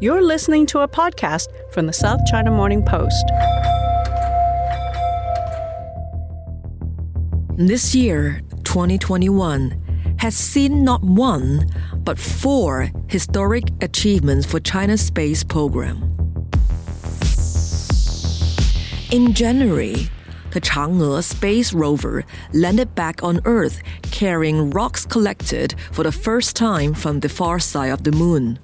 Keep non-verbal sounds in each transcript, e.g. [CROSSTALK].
You're listening to a podcast from the South China Morning Post. This year, 2021, has seen not one, but four historic achievements for China's space program. In January, the Chang'e space rover landed back on Earth carrying rocks collected for the first time from the far side of the moon.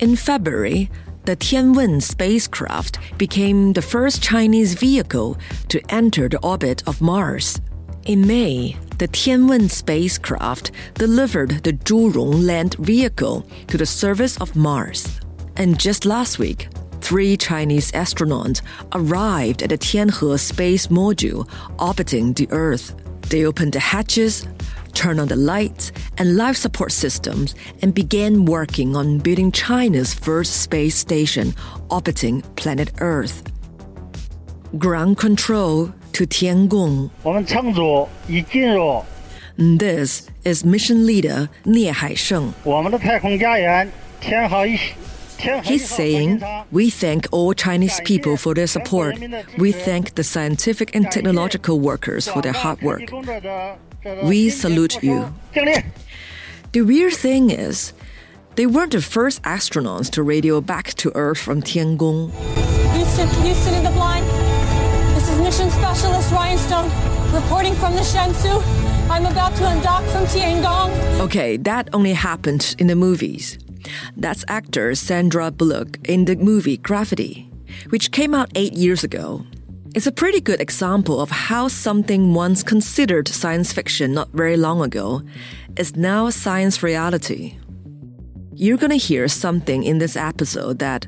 In February, the Tianwen spacecraft became the first Chinese vehicle to enter the orbit of Mars. In May, the Tianwen spacecraft delivered the Zhurong land vehicle to the surface of Mars. And just last week, three Chinese astronauts arrived at the Tianhe space module orbiting the Earth. They opened the hatches, turned on the lights and life support systems, and began working on building China's first space station orbiting planet Earth. Ground control to Tiangong. This is mission leader Nie Haisheng. He's saying, We thank all Chinese people for their support. We thank the scientific and technological workers for their hard work. We salute you. The weird thing is, they weren't the first astronauts to radio back to Earth from Tiangong. Houston, Houston in the blind. This is mission specialist Ryan Stone reporting from the Shenzhou. I'm about to undock from Tiangong. Okay, that only happened in the movies. That's actor Sandra Bullock in the movie Gravity, which came out eight years ago. It's a pretty good example of how something once considered science fiction not very long ago is now science reality. You're gonna hear something in this episode that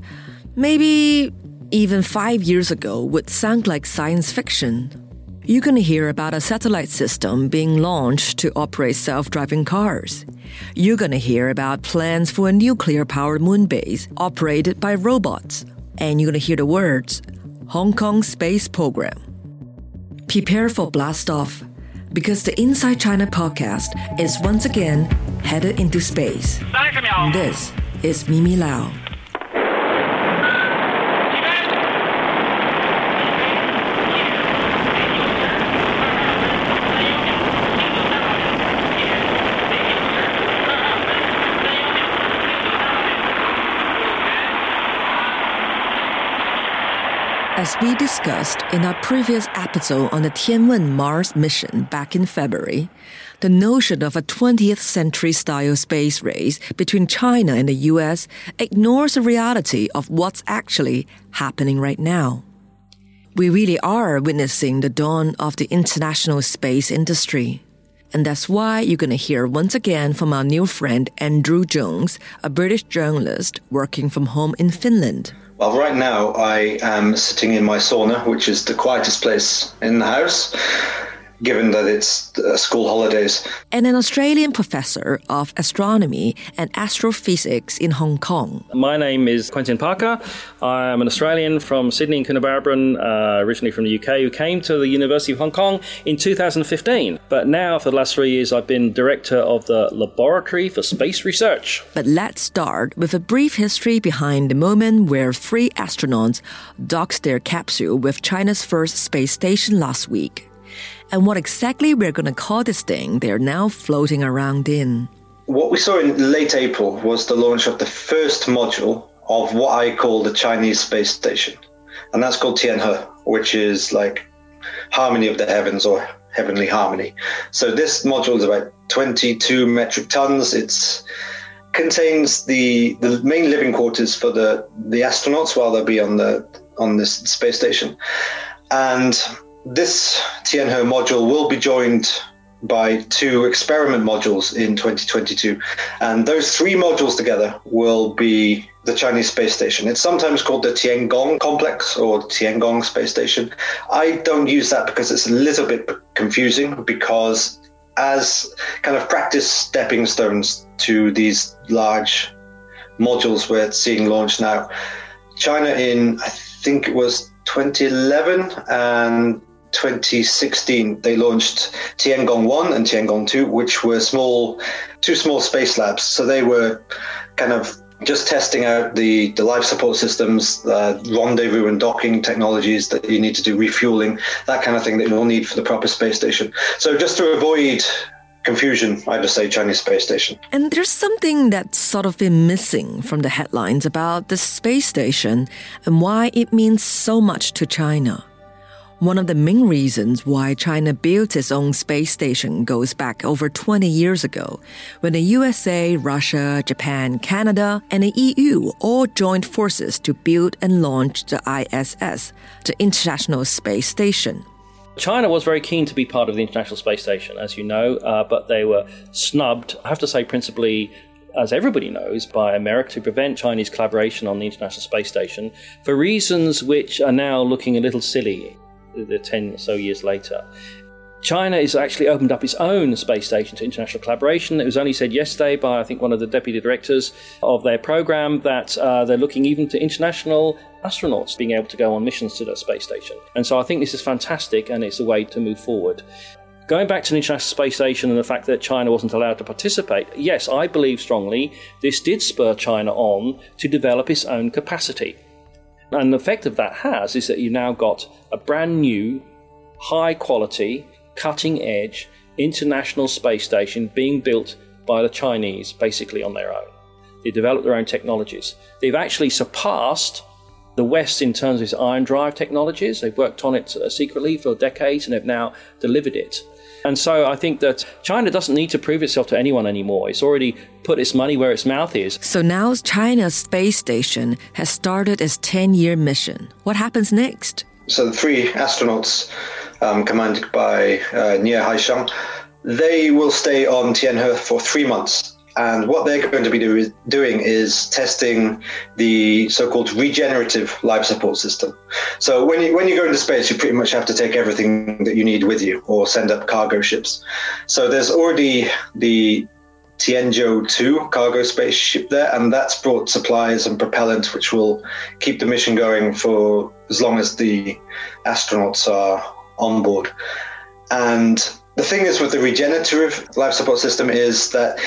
maybe even five years ago would sound like science fiction. You're gonna hear about a satellite system being launched to operate self driving cars. You're gonna hear about plans for a nuclear powered moon base operated by robots. And you're gonna hear the words Hong Kong Space Program. Prepare for blast off because the Inside China podcast is once again headed into space. This is Mimi Lau. As we discussed in our previous episode on the Tianwen Mars mission back in February, the notion of a 20th century style space race between China and the US ignores the reality of what's actually happening right now. We really are witnessing the dawn of the international space industry. And that's why you're going to hear once again from our new friend Andrew Jones, a British journalist working from home in Finland. Well, right now I am sitting in my sauna, which is the quietest place in the house given that it's uh, school holidays. And an Australian professor of astronomy and astrophysics in Hong Kong. My name is Quentin Parker. I'm an Australian from Sydney and Coonabarabran, uh, originally from the UK, who came to the University of Hong Kong in 2015. But now, for the last three years, I've been director of the Laboratory for Space Research. But let's start with a brief history behind the moment where three astronauts docked their capsule with China's first space station last week and what exactly we're going to call this thing they're now floating around in. What we saw in late April was the launch of the first module of what I call the Chinese space station. And that's called Tianhe, which is like harmony of the heavens or heavenly harmony. So this module is about 22 metric tons. It contains the, the main living quarters for the, the astronauts while they'll be on the on this space station. And this Tianhe module will be joined by two experiment modules in 2022. And those three modules together will be the Chinese space station. It's sometimes called the Tiangong complex or Tiangong space station. I don't use that because it's a little bit confusing because as kind of practice stepping stones to these large modules we're seeing launched now, China in, I think it was 2011 and 2016, they launched Tiangong 1 and Tiangong 2, which were small, two small space labs. So they were kind of just testing out the, the life support systems, uh, rendezvous and docking technologies that you need to do, refueling, that kind of thing that you'll need for the proper space station. So just to avoid confusion, I just say Chinese space station. And there's something that's sort of been missing from the headlines about the space station and why it means so much to China. One of the main reasons why China built its own space station goes back over 20 years ago, when the USA, Russia, Japan, Canada, and the EU all joined forces to build and launch the ISS, the International Space Station. China was very keen to be part of the International Space Station, as you know, uh, but they were snubbed, I have to say, principally as everybody knows, by America to prevent Chinese collaboration on the International Space Station for reasons which are now looking a little silly the 10 or so years later. China has actually opened up its own space station to international collaboration. It was only said yesterday by, I think, one of the deputy directors of their program that uh, they're looking even to international astronauts being able to go on missions to that space station. And so I think this is fantastic and it's a way to move forward. Going back to the International Space Station and the fact that China wasn't allowed to participate, yes, I believe strongly this did spur China on to develop its own capacity. And the effect of that has is that you've now got a brand new, high quality, cutting edge international space station being built by the Chinese basically on their own. They developed their own technologies. They've actually surpassed the West in terms of its ion drive technologies. They've worked on it uh, secretly for decades and have now delivered it. And so I think that China doesn't need to prove itself to anyone anymore. It's already put its money where its mouth is. So now China's space station has started its 10 year mission. What happens next? So the three astronauts, um, commanded by uh, Nie Haisheng, they will stay on Tianhe for three months and what they're going to be do, doing is testing the so-called regenerative life support system. So when you when you go into space, you pretty much have to take everything that you need with you, or send up cargo ships. So there's already the Tianzhou 2 cargo spaceship there, and that's brought supplies and propellant, which will keep the mission going for as long as the astronauts are on board. And the thing is with the regenerative life support system is that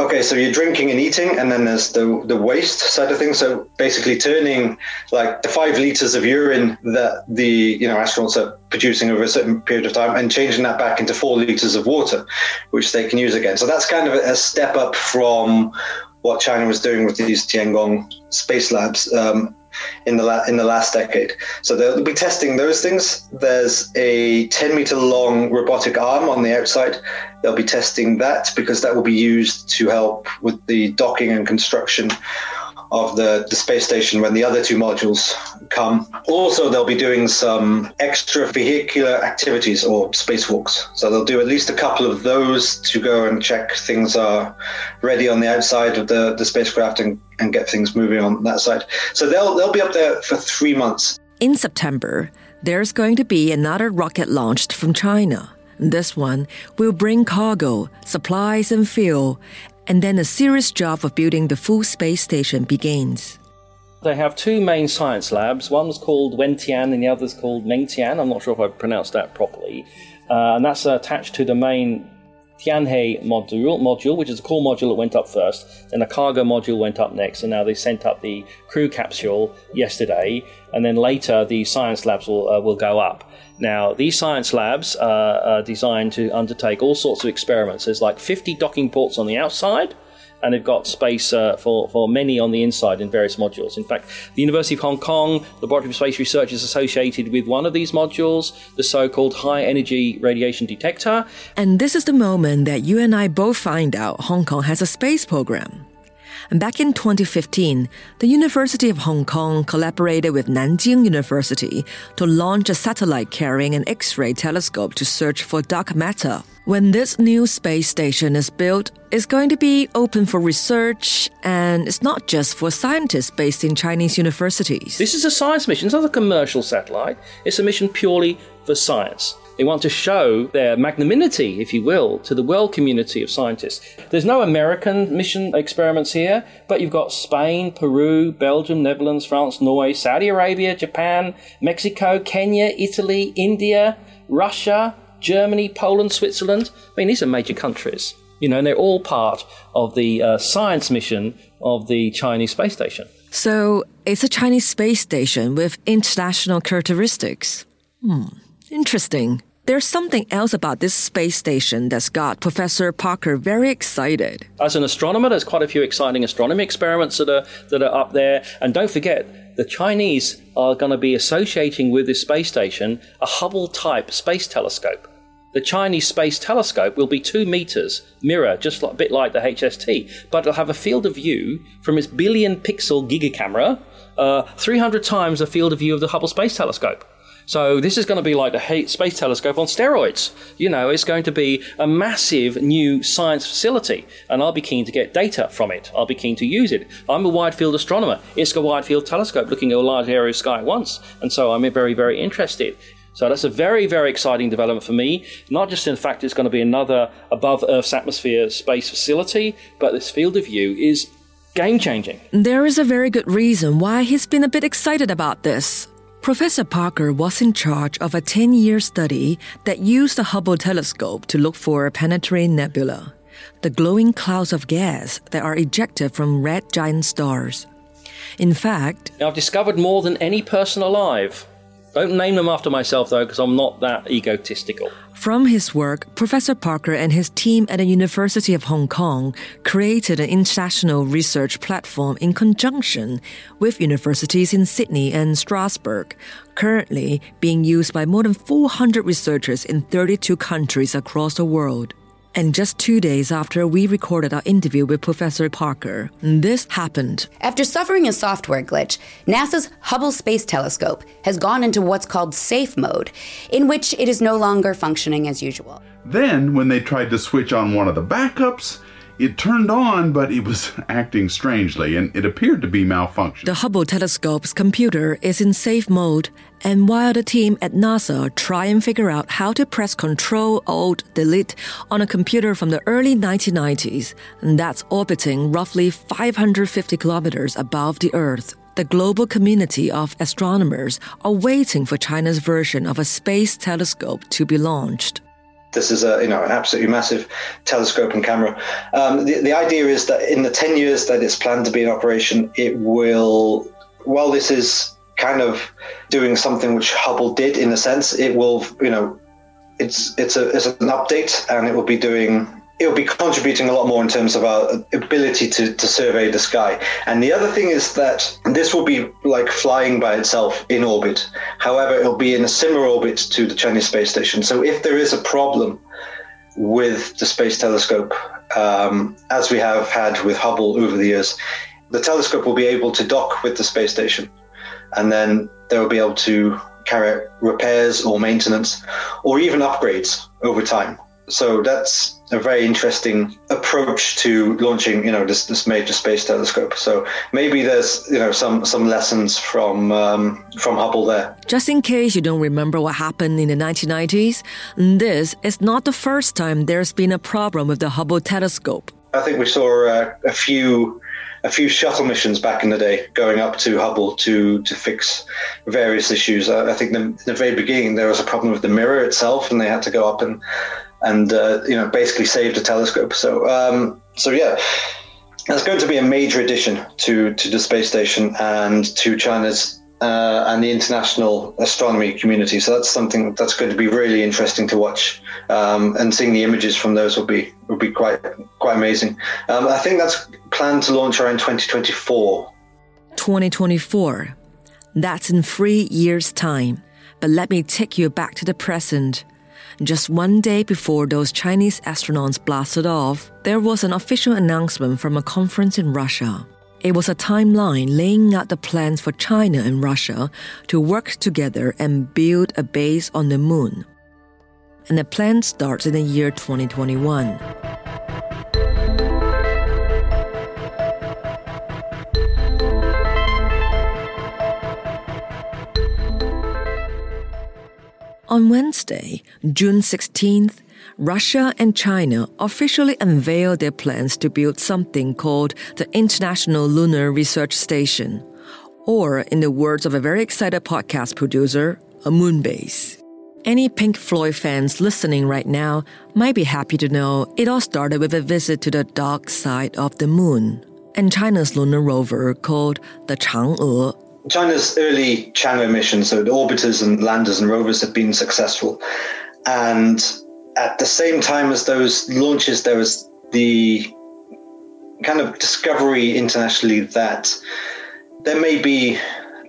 Okay, so you're drinking and eating, and then there's the the waste side of things. So basically, turning like the five liters of urine that the you know astronauts are producing over a certain period of time, and changing that back into four liters of water, which they can use again. So that's kind of a, step up from what China was doing with these Tiangong space labs. Um, in the la- in the last decade. So they'll be testing those things. There's a 10 meter long robotic arm on the outside. They'll be testing that because that will be used to help with the docking and construction of the, the space station when the other two modules come. Also, they'll be doing some extra vehicular activities or spacewalks. So they'll do at least a couple of those to go and check things are ready on the outside of the, the spacecraft and, and get things moving on that side. So they'll they'll be up there for three months. In September, there's going to be another rocket launched from China. This one will bring cargo, supplies, and fuel, and then a serious job of building the full space station begins. They have two main science labs. One's called Wentian and the other's called Mengtian. I'm not sure if I pronounced that properly. Uh, and that's attached to the main Tianhe module, module, which is a core module that went up first. Then a cargo module went up next, and now they sent up the crew capsule yesterday. And then later, the science labs will uh, will go up. Now, these science labs are designed to undertake all sorts of experiments. There's like 50 docking ports on the outside, and they've got space uh, for, for many on the inside in various modules. In fact, the University of Hong Kong Laboratory of Space Research is associated with one of these modules, the so called high energy radiation detector. And this is the moment that you and I both find out Hong Kong has a space program. Back in 2015, the University of Hong Kong collaborated with Nanjing University to launch a satellite carrying an X-ray telescope to search for dark matter. When this new space station is built, it's going to be open for research and it's not just for scientists based in Chinese universities. This is a science mission, it's not a commercial satellite. It's a mission purely for science. They want to show their magnanimity, if you will, to the world community of scientists. There's no American mission experiments here, but you've got Spain, Peru, Belgium, Netherlands, France, Norway, Saudi Arabia, Japan, Mexico, Kenya, Italy, India, Russia, Germany, Poland, Switzerland. I mean, these are major countries. You know, and they're all part of the uh, science mission of the Chinese space station. So it's a Chinese space station with international characteristics. Hmm, interesting. There's something else about this space station that's got Professor Parker very excited. As an astronomer, there's quite a few exciting astronomy experiments that are that are up there. And don't forget, the Chinese are going to be associating with this space station a Hubble type space telescope. The Chinese Space Telescope will be two meters, mirror, just a bit like the HST, but it'll have a field of view from its billion pixel giga camera, uh, 300 times the field of view of the Hubble Space Telescope. So this is going to be like the Space Telescope on steroids. You know, it's going to be a massive new science facility, and I'll be keen to get data from it. I'll be keen to use it. I'm a wide field astronomer. It's a wide field telescope looking at a large area of sky at once, and so I'm very, very interested. So that's a very, very exciting development for me. Not just in fact it's going to be another above Earth's atmosphere space facility, but this field of view is game changing. There is a very good reason why he's been a bit excited about this. Professor Parker was in charge of a 10 year study that used the Hubble telescope to look for a planetary nebula, the glowing clouds of gas that are ejected from red giant stars. In fact, I've discovered more than any person alive. Don't name them after myself, though, because I'm not that egotistical. From his work, Professor Parker and his team at the University of Hong Kong created an international research platform in conjunction with universities in Sydney and Strasbourg, currently being used by more than 400 researchers in 32 countries across the world. And just two days after we recorded our interview with Professor Parker, this happened. After suffering a software glitch, NASA's Hubble Space Telescope has gone into what's called safe mode, in which it is no longer functioning as usual. Then, when they tried to switch on one of the backups, it turned on, but it was [LAUGHS] acting strangely and it appeared to be malfunctioning. The Hubble telescope's computer is in safe mode, and while the team at NASA try and figure out how to press Control Alt Delete on a computer from the early 1990s, that's orbiting roughly 550 kilometers above the Earth, the global community of astronomers are waiting for China's version of a space telescope to be launched. This is a you know an absolutely massive telescope and camera. Um, the, the idea is that in the 10 years that it's planned to be in operation, it will, while this is kind of doing something which Hubble did in a sense, it will, you know, it's it's a it's an update and it will be doing it will be contributing a lot more in terms of our ability to, to survey the sky. And the other thing is that this will be like flying by itself in orbit. However, it'll be in a similar orbit to the Chinese space station. So if there is a problem with the space telescope, um, as we have had with Hubble over the years, the telescope will be able to dock with the space station. And then they will be able to carry out repairs or maintenance or even upgrades over time so that's a very interesting approach to launching, you know, this, this major space telescope. So maybe there's, you know, some some lessons from um, from Hubble there. Just in case you don't remember what happened in the 1990s, this is not the first time there's been a problem with the Hubble telescope. I think we saw uh, a few a few shuttle missions back in the day going up to Hubble to to fix various issues. I, I think the, in the very beginning there was a problem with the mirror itself, and they had to go up and and uh, you know basically saved a telescope. So um, so yeah, that's going to be a major addition to to the space station and to China's. Uh, and the international astronomy community. So that's something that's going to be really interesting to watch, um, and seeing the images from those will be will be quite quite amazing. Um, I think that's planned to launch around 2024. 2024. That's in three years' time. But let me take you back to the present. Just one day before those Chinese astronauts blasted off, there was an official announcement from a conference in Russia. It was a timeline laying out the plans for China and Russia to work together and build a base on the moon. And the plan starts in the year 2021. On Wednesday, June 16th, Russia and China officially unveiled their plans to build something called the International Lunar Research Station, or in the words of a very excited podcast producer, a moon base. Any Pink Floyd fans listening right now might be happy to know it all started with a visit to the dark side of the moon and China's lunar rover called the Chang'e. China's early Chang'e missions, so the orbiters and landers and rovers have been successful. And at the same time as those launches, there was the kind of discovery internationally that there may be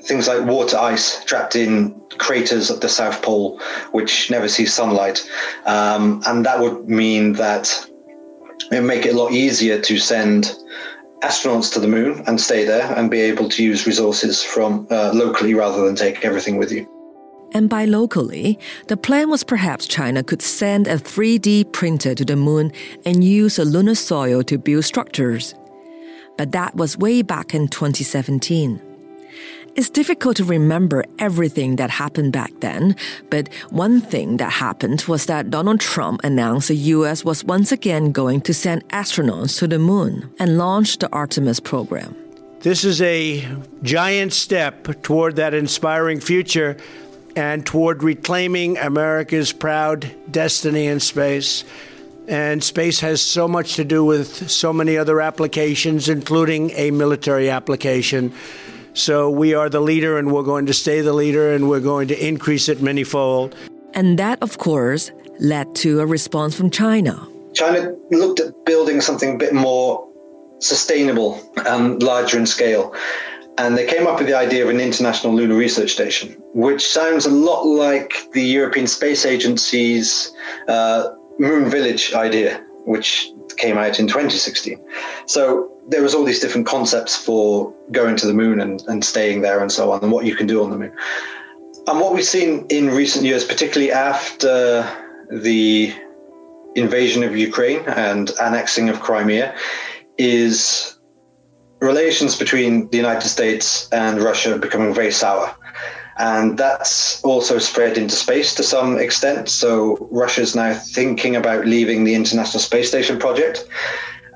things like water ice trapped in craters at the South Pole, which never see sunlight. Um, and that would mean that it would make it a lot easier to send astronauts to the moon and stay there and be able to use resources from uh, locally rather than take everything with you. And by locally, the plan was perhaps China could send a 3D printer to the moon and use a lunar soil to build structures. But that was way back in 2017. It's difficult to remember everything that happened back then, but one thing that happened was that Donald Trump announced the US was once again going to send astronauts to the moon and launch the Artemis program. This is a giant step toward that inspiring future and toward reclaiming America's proud destiny in space. And space has so much to do with so many other applications, including a military application. So we are the leader and we're going to stay the leader and we're going to increase it manyfold. And that, of course, led to a response from China. China looked at building something a bit more sustainable and larger in scale. And they came up with the idea of an international lunar research station, which sounds a lot like the European Space Agency's uh, Moon Village idea, which came out in 2016. So there was all these different concepts for going to the moon and, and staying there and so on, and what you can do on the moon. And what we've seen in recent years, particularly after the invasion of Ukraine and annexing of Crimea, is relations between the United States and Russia becoming very sour. And that's also spread into space to some extent. So Russia's now thinking about leaving the International Space Station project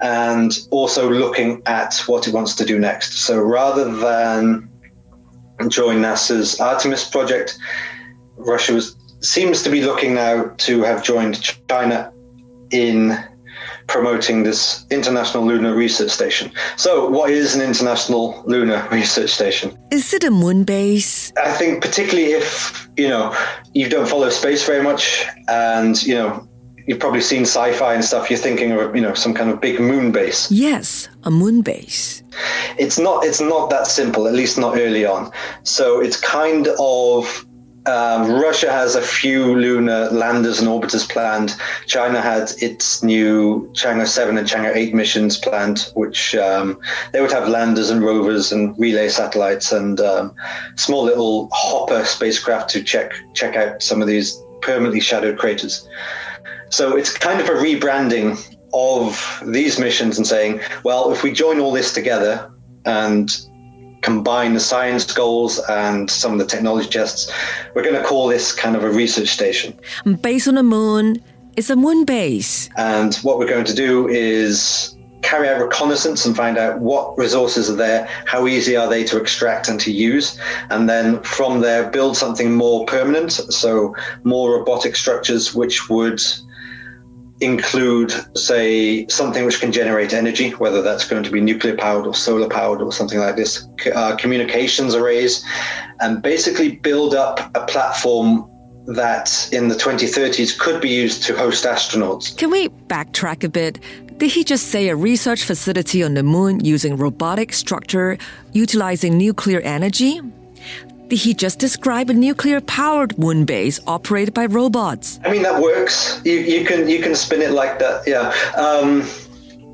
and also looking at what it wants to do next. So rather than join NASA's Artemis project, Russia was, seems to be looking now to have joined China in promoting this International Lunar Research Station. So, what is an International Lunar Research Station? Is it a moon base? I think, particularly if you know you don't follow space very much, and you know you've probably seen sci-fi and stuff. You're thinking of you know some kind of big moon base. Yes, a moon base. It's not. It's not that simple. At least not early on. So it's kind of um, Russia has a few lunar landers and orbiters planned. China had its new Chang'e 7 and Chang'e 8 missions planned, which um, they would have landers and rovers and relay satellites and um, small little hopper spacecraft to check check out some of these permanently shadowed craters. So it's kind of a rebranding of these missions and saying, well, if we join all this together and combine the science goals and some of the technology tests. We're going to call this kind of a research station. Based on the moon, it's a moon base. And what we're going to do is carry out reconnaissance and find out what resources are there, how easy are they to extract and to use, and then from there build something more permanent, so more robotic structures which would include, say, something which can generate energy, whether that's going to be nuclear powered or solar powered or something like this, uh, communications arrays, and basically build up a platform that in the 2030s could be used to host astronauts. Can we backtrack a bit? Did he just say a research facility on the moon using robotic structure utilizing nuclear energy? Did he just describe a nuclear powered moon base operated by robots? I mean, that works. You, you can you can spin it like that. Yeah. Um,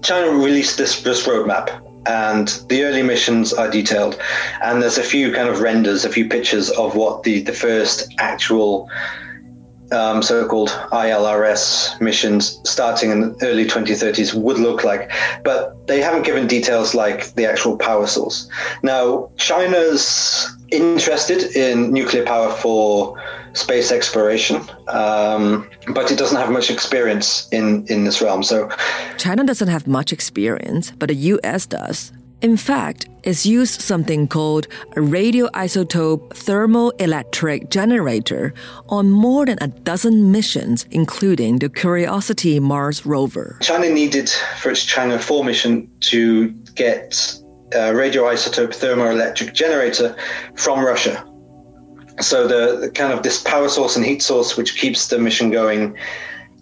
China released this this roadmap, and the early missions are detailed, and there's a few kind of renders, a few pictures of what the the first actual um, so-called ILRS missions starting in the early 2030s would look like, but they haven't given details like the actual power source. Now, China's interested in nuclear power for space exploration, um, but it doesn't have much experience in, in this realm. So, China doesn't have much experience, but the U.S. does. In fact, it's used something called a radioisotope thermoelectric generator on more than a dozen missions, including the Curiosity Mars rover. China needed for its Chang'e 4 mission to get a radioisotope thermoelectric generator from Russia. So the, the kind of this power source and heat source which keeps the mission going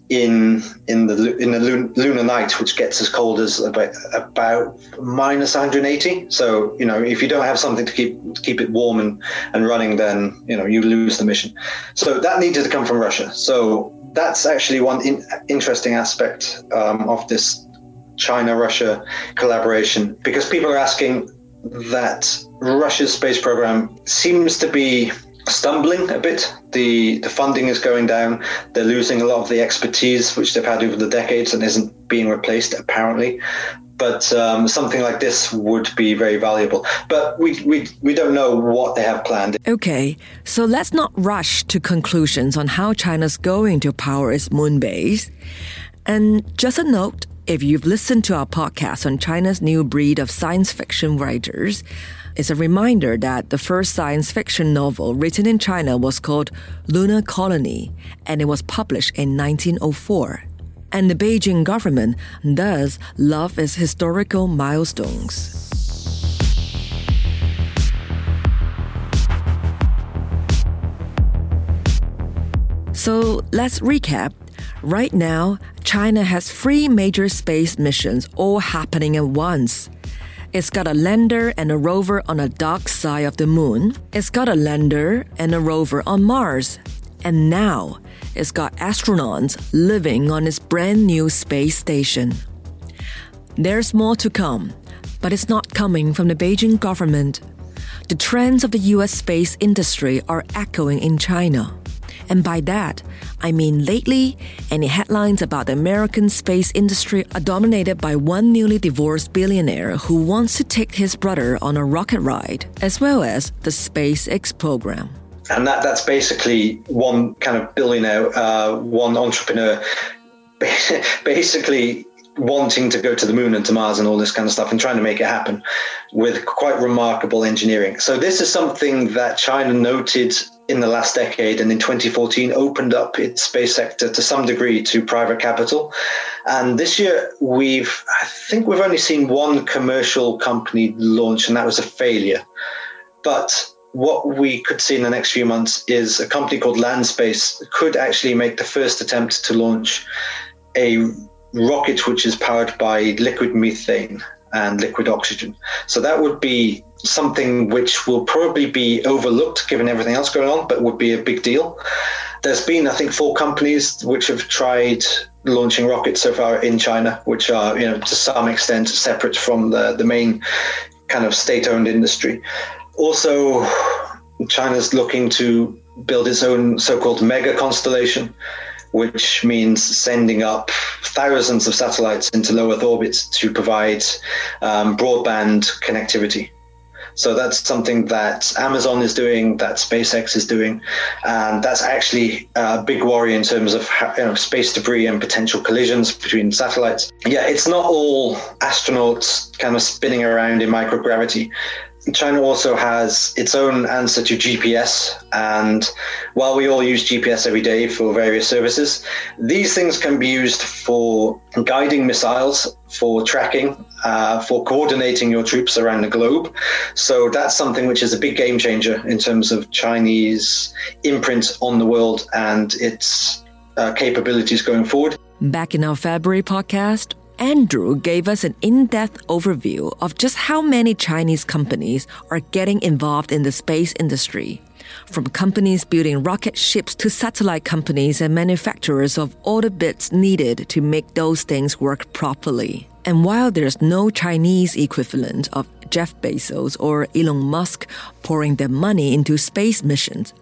in in the in the lunar night, which gets as cold as about about minus 180. So you know, if you don't have something to keep keep it warm and and running, then you know you lose the mission. So that needed to come from Russia. So that's actually one in, interesting aspect um, of this China-Russia collaboration because people are asking that Russia's space program seems to be stumbling a bit. The the funding is going down. They're losing a lot of the expertise which they've had over the decades and isn't being replaced apparently. But um, something like this would be very valuable. But we, we we don't know what they have planned. Okay, so let's not rush to conclusions on how China's going to power its moon base. And just a note, if you've listened to our podcast on China's new breed of science fiction writers, it's a reminder that the first science fiction novel written in China was called Lunar Colony, and it was published in 1904. And the Beijing government does love its historical milestones. So let's recap. Right now, China has three major space missions all happening at once. It's got a lander and a rover on the dark side of the moon. It's got a lander and a rover on Mars. And now it's got astronauts living on its brand new space station. There's more to come, but it's not coming from the Beijing government. The trends of the US space industry are echoing in China. And by that, I mean lately, any headlines about the American space industry are dominated by one newly divorced billionaire who wants to take his brother on a rocket ride, as well as the SpaceX program. And that, that's basically one kind of billionaire, uh, one entrepreneur, [LAUGHS] basically wanting to go to the moon and to Mars and all this kind of stuff and trying to make it happen with quite remarkable engineering. So, this is something that China noted in the last decade and in 2014 opened up its space sector to some degree to private capital. And this year, we've, I think we've only seen one commercial company launch, and that was a failure. But what we could see in the next few months is a company called Landspace could actually make the first attempt to launch a rocket which is powered by liquid methane and liquid oxygen. So that would be something which will probably be overlooked given everything else going on, but would be a big deal. There's been, I think, four companies which have tried launching rockets so far in China, which are, you know, to some extent separate from the, the main kind of state owned industry. Also, China's looking to build its own so called mega constellation, which means sending up thousands of satellites into low Earth orbits to provide um, broadband connectivity. So that's something that Amazon is doing, that SpaceX is doing, and that's actually a big worry in terms of you know, space debris and potential collisions between satellites. Yeah, it's not all astronauts kind of spinning around in microgravity. China also has its own answer to GPS. And while we all use GPS every day for various services, these things can be used for guiding missiles, for tracking, uh, for coordinating your troops around the globe. So that's something which is a big game changer in terms of Chinese imprint on the world and its uh, capabilities going forward. Back in our February podcast, Andrew gave us an in depth overview of just how many Chinese companies are getting involved in the space industry. From companies building rocket ships to satellite companies and manufacturers of all the bits needed to make those things work properly. And while there's no Chinese equivalent of Jeff Bezos or Elon Musk pouring their money into space missions,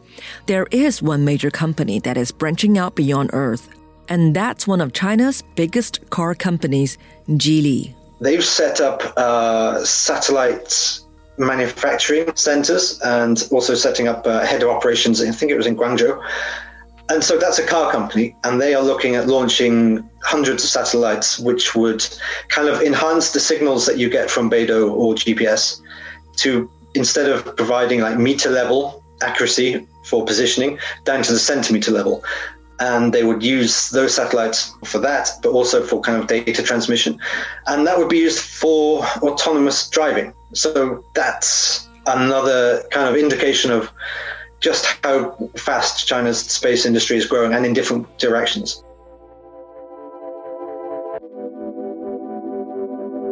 there is one major company that is branching out beyond Earth and that's one of China's biggest car companies, Geely. They've set up uh, satellite manufacturing centers and also setting up uh, head of operations. I think it was in Guangzhou. and so that's a car company, and they are looking at launching hundreds of satellites, which would kind of enhance the signals that you get from Beidou or GPS to instead of providing like meter level accuracy for positioning down to the centimeter level. And they would use those satellites for that, but also for kind of data transmission. And that would be used for autonomous driving. So that's another kind of indication of just how fast China's space industry is growing and in different directions.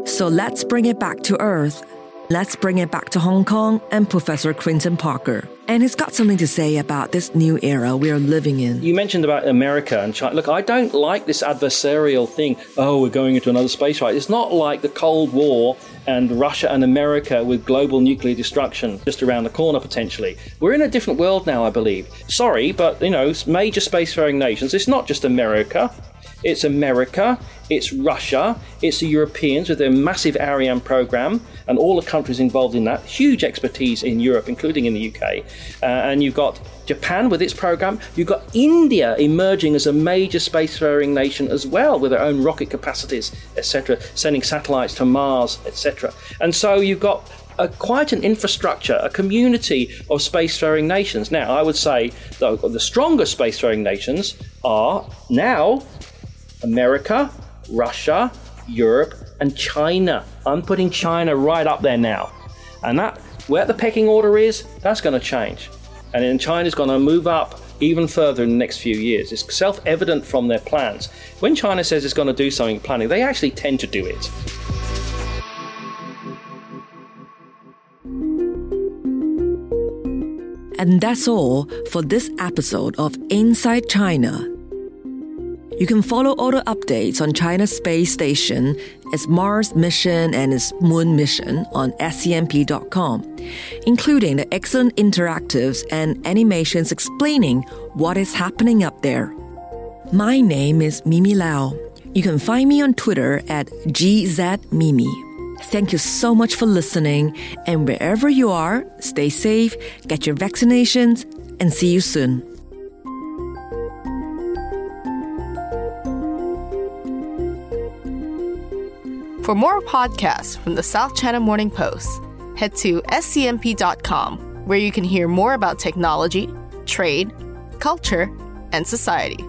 So let's bring it back to Earth. Let's bring it back to Hong Kong and Professor Quentin Parker. And he's got something to say about this new era we are living in. You mentioned about America and China. Look, I don't like this adversarial thing. Oh, we're going into another space race. It's not like the Cold War and Russia and America with global nuclear destruction just around the corner potentially. We're in a different world now, I believe. Sorry, but you know, major spacefaring nations. It's not just America. It's America, it's Russia, it's the Europeans with their massive Ariane program and all the countries involved in that. Huge expertise in Europe, including in the UK. Uh, and you've got Japan with its program. You've got India emerging as a major spacefaring nation as well, with their own rocket capacities, etc., sending satellites to Mars, etc. And so you've got a, quite an infrastructure, a community of spacefaring nations. Now, I would say the, the stronger spacefaring nations are now America, Russia, Europe, and China. I'm putting China right up there now. And that where the pecking order is, that's going to change. And then China's going to move up even further in the next few years. It's self evident from their plans. When China says it's going to do something planning, they actually tend to do it. And that's all for this episode of Inside China. You can follow all the updates on China's space station, its Mars mission, and its moon mission on scmp.com, including the excellent interactives and animations explaining what is happening up there. My name is Mimi Lau. You can find me on Twitter at GZMimi. Thank you so much for listening, and wherever you are, stay safe, get your vaccinations, and see you soon. For more podcasts from the South China Morning Post, head to scmp.com, where you can hear more about technology, trade, culture, and society.